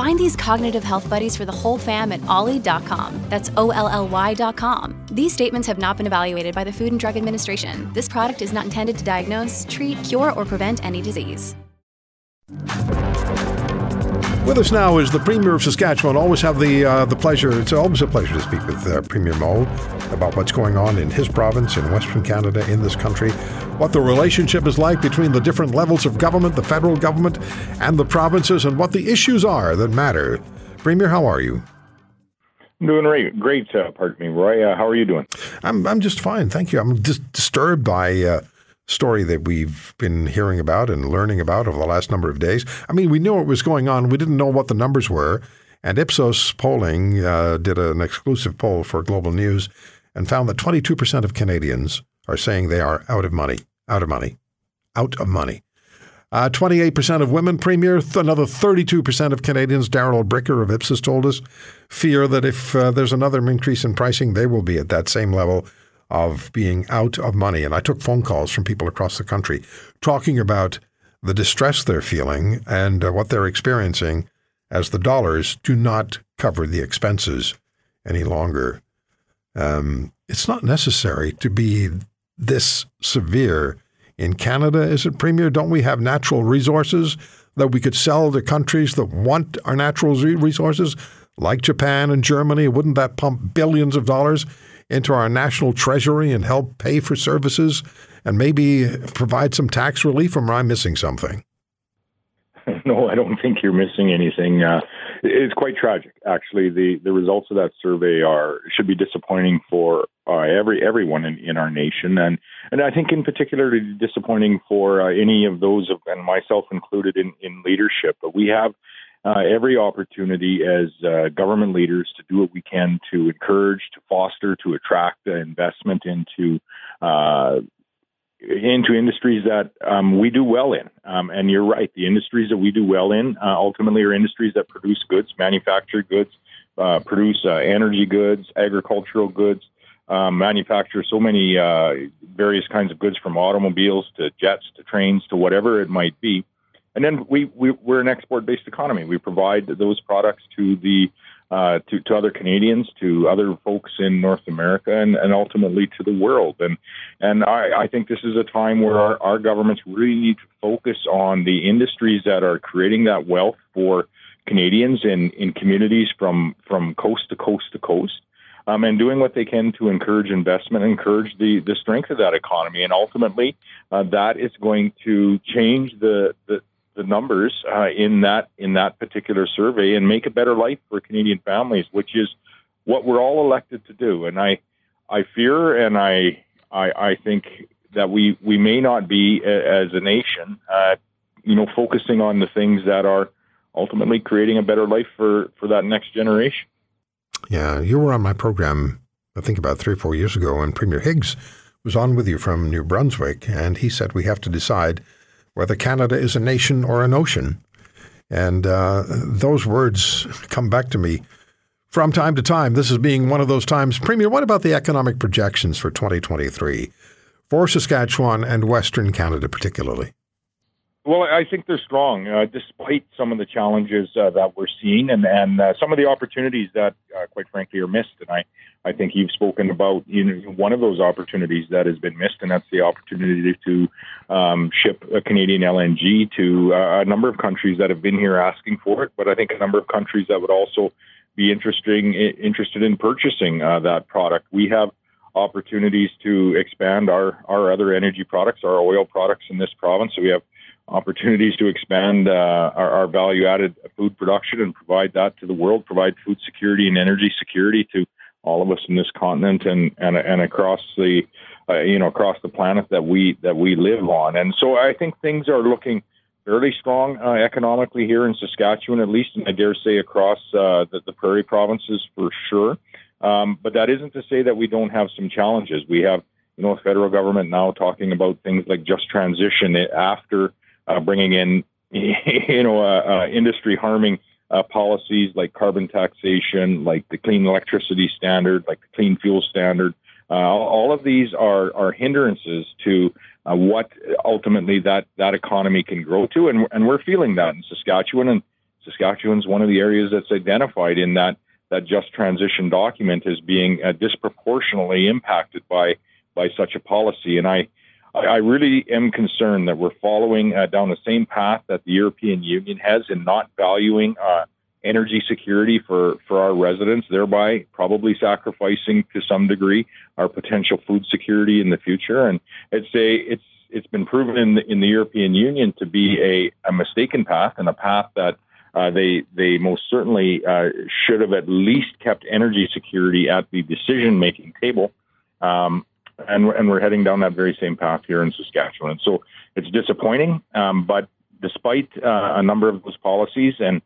Find these cognitive health buddies for the whole fam at olly.com. That's O L L Y.com. These statements have not been evaluated by the Food and Drug Administration. This product is not intended to diagnose, treat, cure, or prevent any disease. With us now is the Premier of Saskatchewan. Always have the uh, the pleasure. It's always a pleasure to speak with uh, Premier Moe about what's going on in his province, in Western Canada, in this country, what the relationship is like between the different levels of government, the federal government, and the provinces, and what the issues are that matter. Premier, how are you? I'm doing great. Great, uh, pardon me, Roy. Uh, how are you doing? I'm I'm just fine, thank you. I'm just disturbed by uh, story that we've been hearing about and learning about over the last number of days. I mean, we knew what was going on. We didn't know what the numbers were. And Ipsos polling uh, did an exclusive poll for Global News and found that 22% of Canadians are saying they are out of money, out of money, out of money. Uh, 28% of women, Premier, th- another 32% of Canadians, Darrell Bricker of Ipsos told us, fear that if uh, there's another increase in pricing, they will be at that same level of being out of money. And I took phone calls from people across the country talking about the distress they're feeling and uh, what they're experiencing as the dollars do not cover the expenses any longer. Um, it's not necessary to be this severe in Canada, is it, Premier? Don't we have natural resources that we could sell to countries that want our natural resources, like Japan and Germany? Wouldn't that pump billions of dollars into our national treasury and help pay for services and maybe provide some tax relief, or am I missing something? No, I don't think you're missing anything. Uh, it's quite tragic, actually. The the results of that survey are should be disappointing for uh, every everyone in, in our nation, and and I think in particular disappointing for uh, any of those of, and myself included in in leadership. But we have uh, every opportunity as uh, government leaders to do what we can to encourage, to foster, to attract investment into uh, into industries that um, we do well in. Um, and you're right, the industries that we do well in uh, ultimately are industries that produce goods, manufacture goods, uh, produce uh, energy goods, agricultural goods. Um, manufacture so many various kinds of goods from automobiles to jets to trains to whatever it might be and then we, we we're an export-based economy. We provide those products to the uh, to, to other Canadians, to other folks in North America, and, and ultimately to the world. And and I, I think this is a time where our, our governments really need to focus on the industries that are creating that wealth for Canadians in, in communities from from coast to coast to coast. Um, and doing what they can to encourage investment, encourage the, the strength of that economy, and ultimately, uh, that is going to change the, the, the numbers uh, in that in that particular survey and make a better life for Canadian families, which is what we're all elected to do. And I I fear and I I, I think that we we may not be as a nation, uh, you know, focusing on the things that are ultimately creating a better life for for that next generation. Yeah, you were on my program, I think about three or four years ago, and Premier Higgs was on with you from New Brunswick, and he said we have to decide whether Canada is a nation or a notion. And uh, those words come back to me from time to time. This is being one of those times. Premier, what about the economic projections for 2023 for Saskatchewan and Western Canada, particularly? Well, I think they're strong, uh, despite some of the challenges uh, that we're seeing and, and uh, some of the opportunities that, uh, quite frankly, are missed. And I, I think you've spoken about you know, one of those opportunities that has been missed, and that's the opportunity to um, ship a Canadian LNG to uh, a number of countries that have been here asking for it, but I think a number of countries that would also be interesting interested in purchasing uh, that product. We have opportunities to expand our, our other energy products, our oil products in this province. So we have opportunities to expand uh, our, our value added food production and provide that to the world, provide food security and energy security to all of us in this continent and, and, and across the, uh, you know, across the planet that we, that we live on. And so I think things are looking fairly strong uh, economically here in Saskatchewan, at least, and I dare say across uh, the, the prairie provinces for sure. Um, but that isn't to say that we don't have some challenges. We have, you know, federal government now talking about things like just transition after uh, bringing in, you know, uh, uh, industry harming uh, policies like carbon taxation, like the clean electricity standard, like the clean fuel standard. Uh, all of these are are hindrances to uh, what ultimately that that economy can grow to, and and we're feeling that in Saskatchewan. And Saskatchewan's one of the areas that's identified in that that just transition document as being disproportionately impacted by by such a policy. And I I really am concerned that we're following uh, down the same path that the European Union has in not valuing uh, energy security for, for our residents, thereby probably sacrificing to some degree our potential food security in the future. And it's a it's it's been proven in the, in the European Union to be a, a mistaken path and a path that uh, they they most certainly uh, should have at least kept energy security at the decision making table. Um, and, and we're heading down that very same path here in Saskatchewan. So it's disappointing, um, but despite uh, a number of those policies, and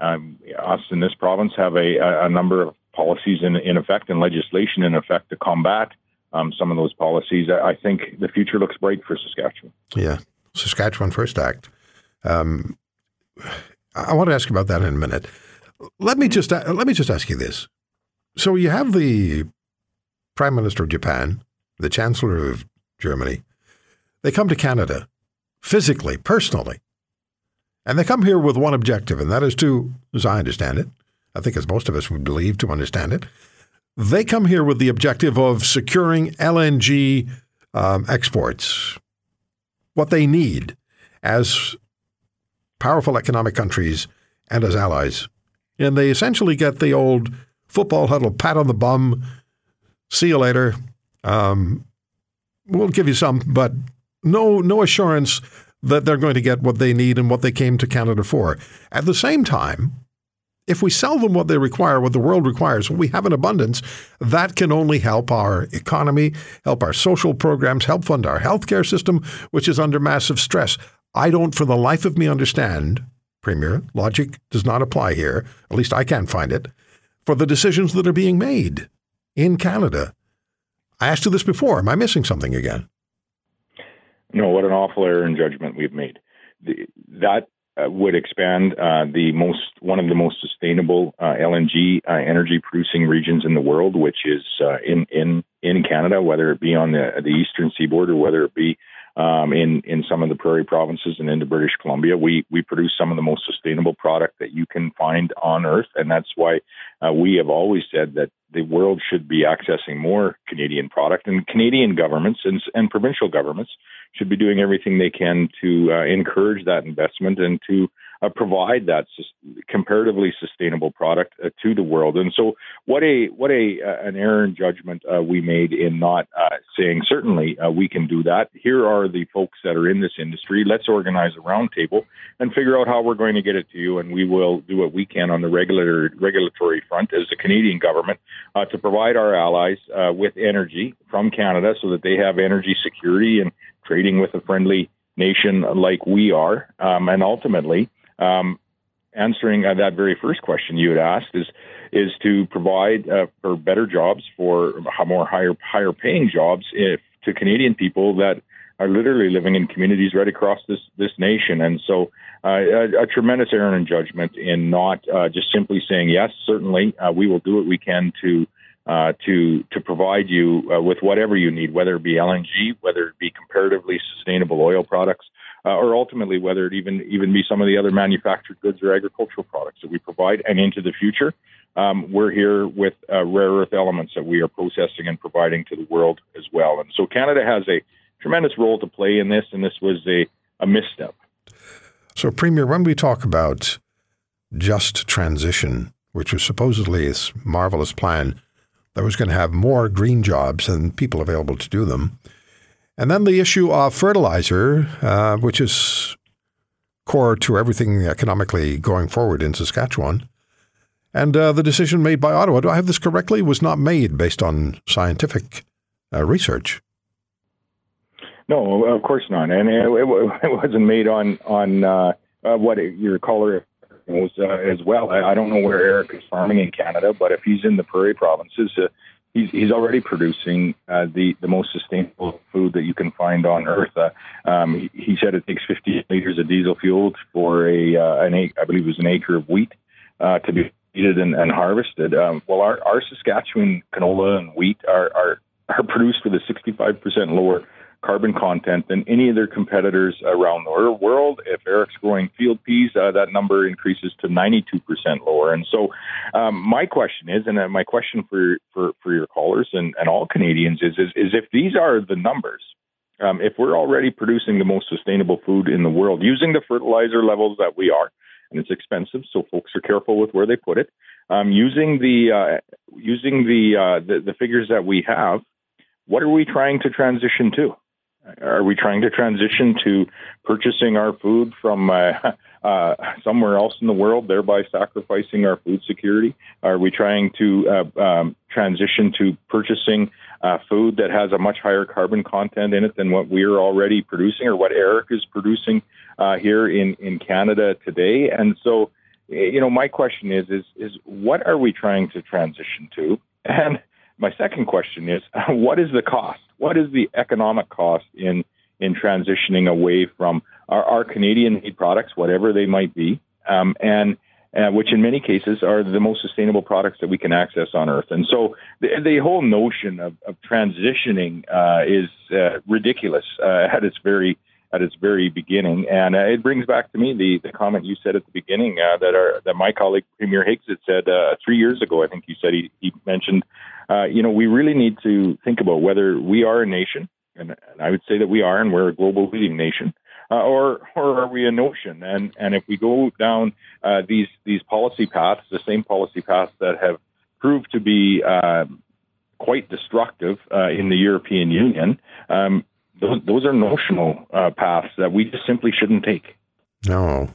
um, us in this province have a, a number of policies in, in effect and legislation in effect to combat um, some of those policies, I think the future looks bright for Saskatchewan. Yeah, Saskatchewan First Act. Um, I want to ask about that in a minute. Let me just let me just ask you this. So you have the Prime Minister of Japan the Chancellor of Germany, they come to Canada physically, personally. And they come here with one objective, and that is to, as I understand it, I think as most of us would believe to understand it, they come here with the objective of securing LNG um, exports, what they need as powerful economic countries and as allies. And they essentially get the old football huddle pat on the bum, see you later, um, we'll give you some, but no no assurance that they're going to get what they need and what they came to Canada for. At the same time, if we sell them what they require, what the world requires, what we have in abundance, that can only help our economy, help our social programs, help fund our healthcare system, which is under massive stress. I don't, for the life of me, understand, Premier, logic does not apply here, at least I can't find it, for the decisions that are being made in Canada I asked you this before. Am I missing something again? No, what an awful error in judgment we've made. The, that uh, would expand uh, the most one of the most sustainable uh, LNG uh, energy producing regions in the world, which is uh, in in in Canada, whether it be on the the eastern seaboard or whether it be um, in in some of the prairie provinces and into British Columbia. We we produce some of the most sustainable product that you can find on Earth, and that's why uh, we have always said that the world should be accessing more Canadian product, and Canadian governments and, and provincial governments should be doing everything they can to uh, encourage that investment and to uh, provide that sus- comparatively sustainable product uh, to the world. And so, what a what a uh, an error in judgment uh, we made in not uh, saying certainly uh, we can do that. Here are the folks that are in this industry. Let's organize a roundtable and figure out how we're going to get it to you, and we will do what we can on the regulatory regulatory front as the Canadian government to provide our allies with energy from Canada so that they have energy security and trading with a friendly nation like we are, um, and ultimately um, answering uh, that very first question you had asked is is to provide uh, for better jobs for more higher higher paying jobs if, to Canadian people that are literally living in communities right across this this nation. And so, uh, a, a, tremendous error in judgment in not uh, just simply saying yes, certainly uh, we will do what we can to. Uh, to to provide you with whatever you need, whether it be LNG, whether it be comparatively sustainable oil products, uh, or ultimately whether it even even be some of the other manufactured goods or agricultural products that we provide, and into the future. Um, we're here with uh, rare earth elements that we are processing and providing to the world as well. And so Canada has a tremendous role to play in this, and this was a, a misstep. So, Premier, when we talk about just transition, which was supposedly this marvelous plan that was going to have more green jobs and people available to do them, and then the issue of fertilizer, uh, which is core to everything economically going forward in Saskatchewan. And uh, the decision made by Ottawa, do I have this correctly, was not made based on scientific uh, research. No, of course not, and it, it, wasn't made on on uh, uh what your caller knows uh, as well. I, don't know where Eric is farming in Canada, but if he's in the prairie provinces, he's he's already producing uh, the the most sustainable food that you can find on earth. Uh, um, he, he said it takes 50 liters of diesel fuel for a uh, an I believe it was an acre of wheat uh, to be seeded and, and harvested. Um, well, our, our Saskatchewan canola and wheat are are, are produced with a 65% lower carbon content than any of their competitors around the world. If Eric's growing field peas, uh, that number increases to 92% lower. And so, um, my question is, and my question for for, for your callers and, and all Canadians is, is, is if these are the numbers, um, if we're already producing the most sustainable food in the world using the fertilizer levels that we are, and it's expensive, so folks are careful with where they put it. Um, using the uh, using the, uh, the the figures that we have, what are we trying to transition to? Are we trying to transition to purchasing our food from uh, uh, somewhere else in the world, thereby sacrificing our food security? Are we trying to uh, um, transition to purchasing uh, food that has a much higher carbon content in it than what we're already producing or what Eric is producing uh, here in, in Canada today? And so, you know, my question is, is, is what are we trying to transition to? And my second question is, what is the cost? What is the economic cost in in transitioning away from our, our Canadian-made products, whatever they might be, um, and uh, which in many cases are the most sustainable products that we can access on Earth. And so the, the whole notion of, of transitioning uh, is uh, ridiculous uh, at its very at its very beginning. And uh, it brings back to me the, the comment you said at the beginning uh, that our that my colleague Premier Higgs had said uh, three years ago. I think he said he, he mentioned, uh, you know, we really need to think about whether we are a nation, and, and I would say that we are, and we're a global leading nation. Uh, or or are we a notion? And and if we go down uh, these these policy paths, the same policy paths that have proved to be uh, quite destructive in the European Union, um, those, those are notional uh, paths that we just simply shouldn't take. No.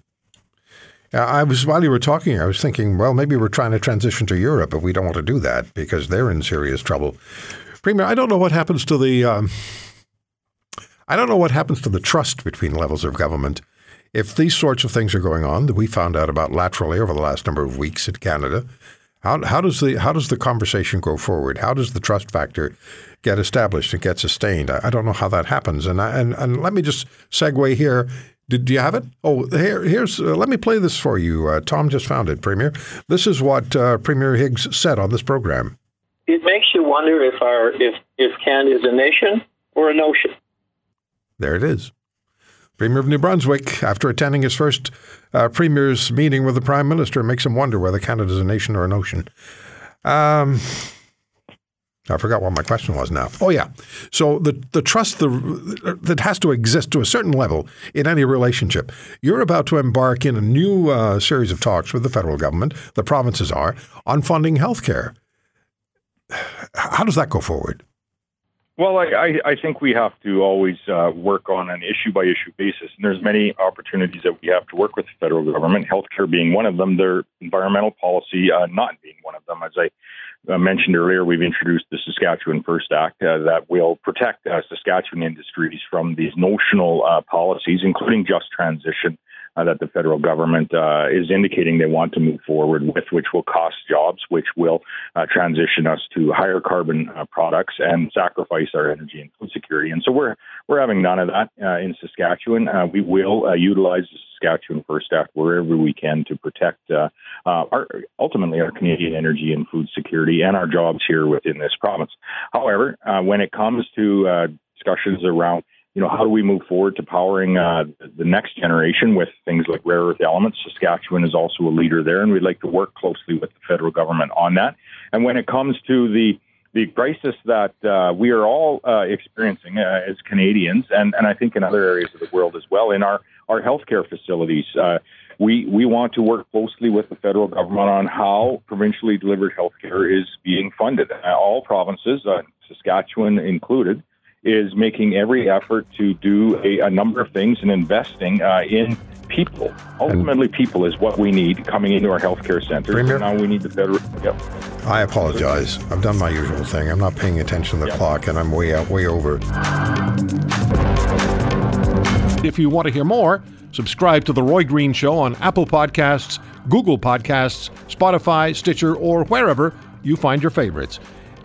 I was while you were talking, I was thinking, well, maybe we're trying to transition to Europe, but we don't want to do that because they're in serious trouble. Premier, I don't know what happens to the. Um, I don't know what happens to the trust between levels of government if these sorts of things are going on that we found out about laterally over the last number of weeks in Canada. How, how does the how does the conversation go forward? How does the trust factor get established and get sustained. I, I don't know how that happens. And, I, and and let me just segue here. Did, do you have it? Oh, here, here's. Uh, let me play this for you. Uh, Tom just found it, Premier. This is what uh, Premier Higgs said on this program. It makes you wonder if our if if Canada is a nation or a notion. There it is. Premier of New Brunswick, after attending his first uh, premier's meeting with the Prime Minister, makes him wonder whether Canada is a nation or a notion. Um, I forgot what my question was now. Oh yeah, so the the trust the, that has to exist to a certain level in any relationship. You're about to embark in a new uh, series of talks with the federal government. The provinces are on funding health care. How does that go forward? Well, I, I think we have to always uh, work on an issue by issue basis. And there's many opportunities that we have to work with the federal government, healthcare being one of them, their environmental policy uh, not being one of them. As I uh, mentioned earlier, we've introduced the Saskatchewan First Act uh, that will protect uh, Saskatchewan industries from these notional uh, policies, including just transition uh, that the federal government uh, is indicating they want to move forward with, which will cost jobs, which will uh, transition us to higher carbon uh, products and sacrifice our energy and food security. And so we're we're having none of that uh, in Saskatchewan. Uh, we will utilize the Saskatchewan First Act wherever we can to protect our ultimately our Canadian energy and food security and our jobs here within this province. However, when it comes to discussions around you know, how do we move forward to powering uh, the next generation with things like rare earth elements? Saskatchewan is also a leader there, and we'd like to work closely with the federal government on that. And when it comes to the the crisis that uh, we are all uh, experiencing uh, as Canadians, and, and I think in other areas of the world as well, in our our healthcare facilities, uh, we we want to work closely with the federal government on how provincially delivered healthcare is being funded. Uh, all provinces, Saskatchewan included is making every effort to do a, a number of things and investing uh, in people. Ultimately, and people is what we need coming into our healthcare centers. Premier, now we need the federal. Yep. I apologize. I've done my usual thing. I'm not paying attention to the yep. clock, and I'm way out, way over. If you want to hear more, Subscribe to The Roy Green Show on Apple Podcasts, Google Podcasts, Spotify, Stitcher, or wherever you find your favorites.